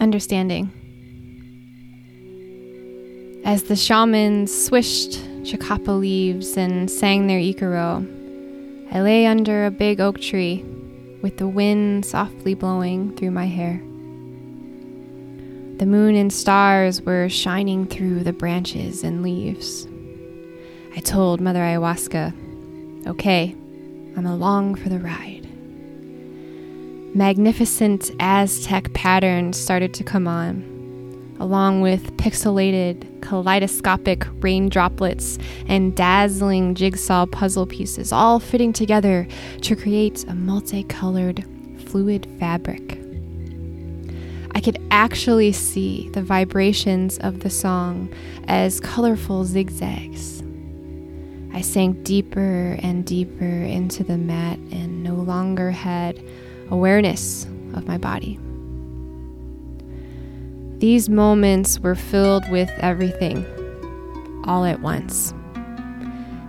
understanding. As the shamans swished chakapa leaves and sang their ikaro, I lay under a big oak tree with the wind softly blowing through my hair. The moon and stars were shining through the branches and leaves. I told Mother Ayahuasca, okay, I'm along for the ride. Magnificent Aztec patterns started to come on, along with pixelated, kaleidoscopic rain droplets and dazzling jigsaw puzzle pieces, all fitting together to create a multicolored fluid fabric. I could actually see the vibrations of the song as colorful zigzags. I sank deeper and deeper into the mat and no longer had awareness of my body. These moments were filled with everything, all at once.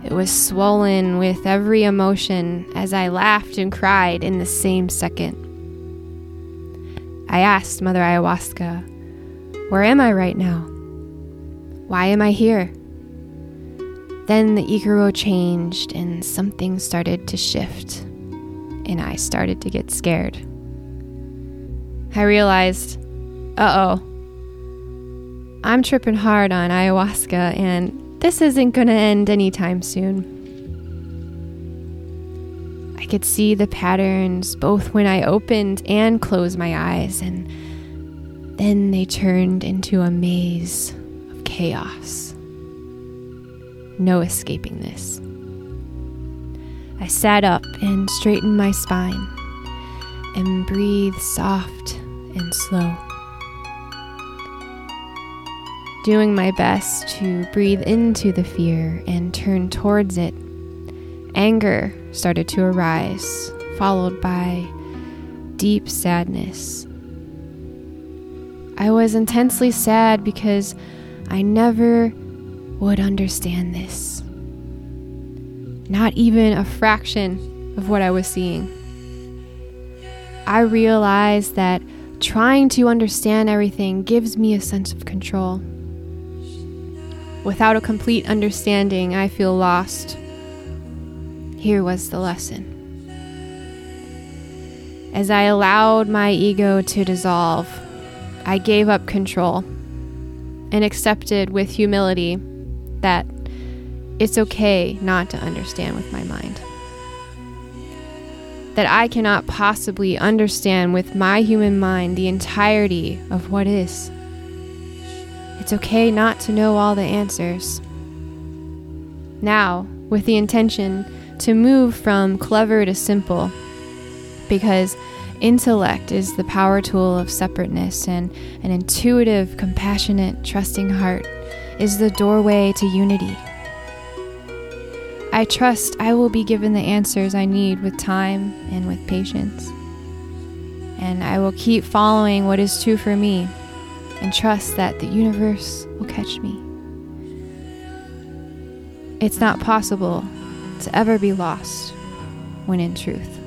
It was swollen with every emotion as I laughed and cried in the same second. I asked Mother Ayahuasca, Where am I right now? Why am I here? Then the Ikaro changed and something started to shift, and I started to get scared. I realized, uh oh, I'm tripping hard on ayahuasca, and this isn't going to end anytime soon. I could see the patterns both when I opened and closed my eyes, and then they turned into a maze of chaos no escaping this. I sat up and straightened my spine and breathed soft and slow. Doing my best to breathe into the fear and turn towards it, anger started to arise, followed by deep sadness. I was intensely sad because I never would understand this. Not even a fraction of what I was seeing. I realized that trying to understand everything gives me a sense of control. Without a complete understanding, I feel lost. Here was the lesson. As I allowed my ego to dissolve, I gave up control and accepted with humility that it's okay not to understand with my mind. That I cannot possibly understand with my human mind the entirety of what is. It's okay not to know all the answers. Now, with the intention to move from clever to simple, because intellect is the power tool of separateness, and an intuitive, compassionate, trusting heart is the doorway to unity. I trust I will be given the answers I need with time and with patience. And I will keep following what is true for me and trust that the universe will catch me. It's not possible to ever be lost when in truth.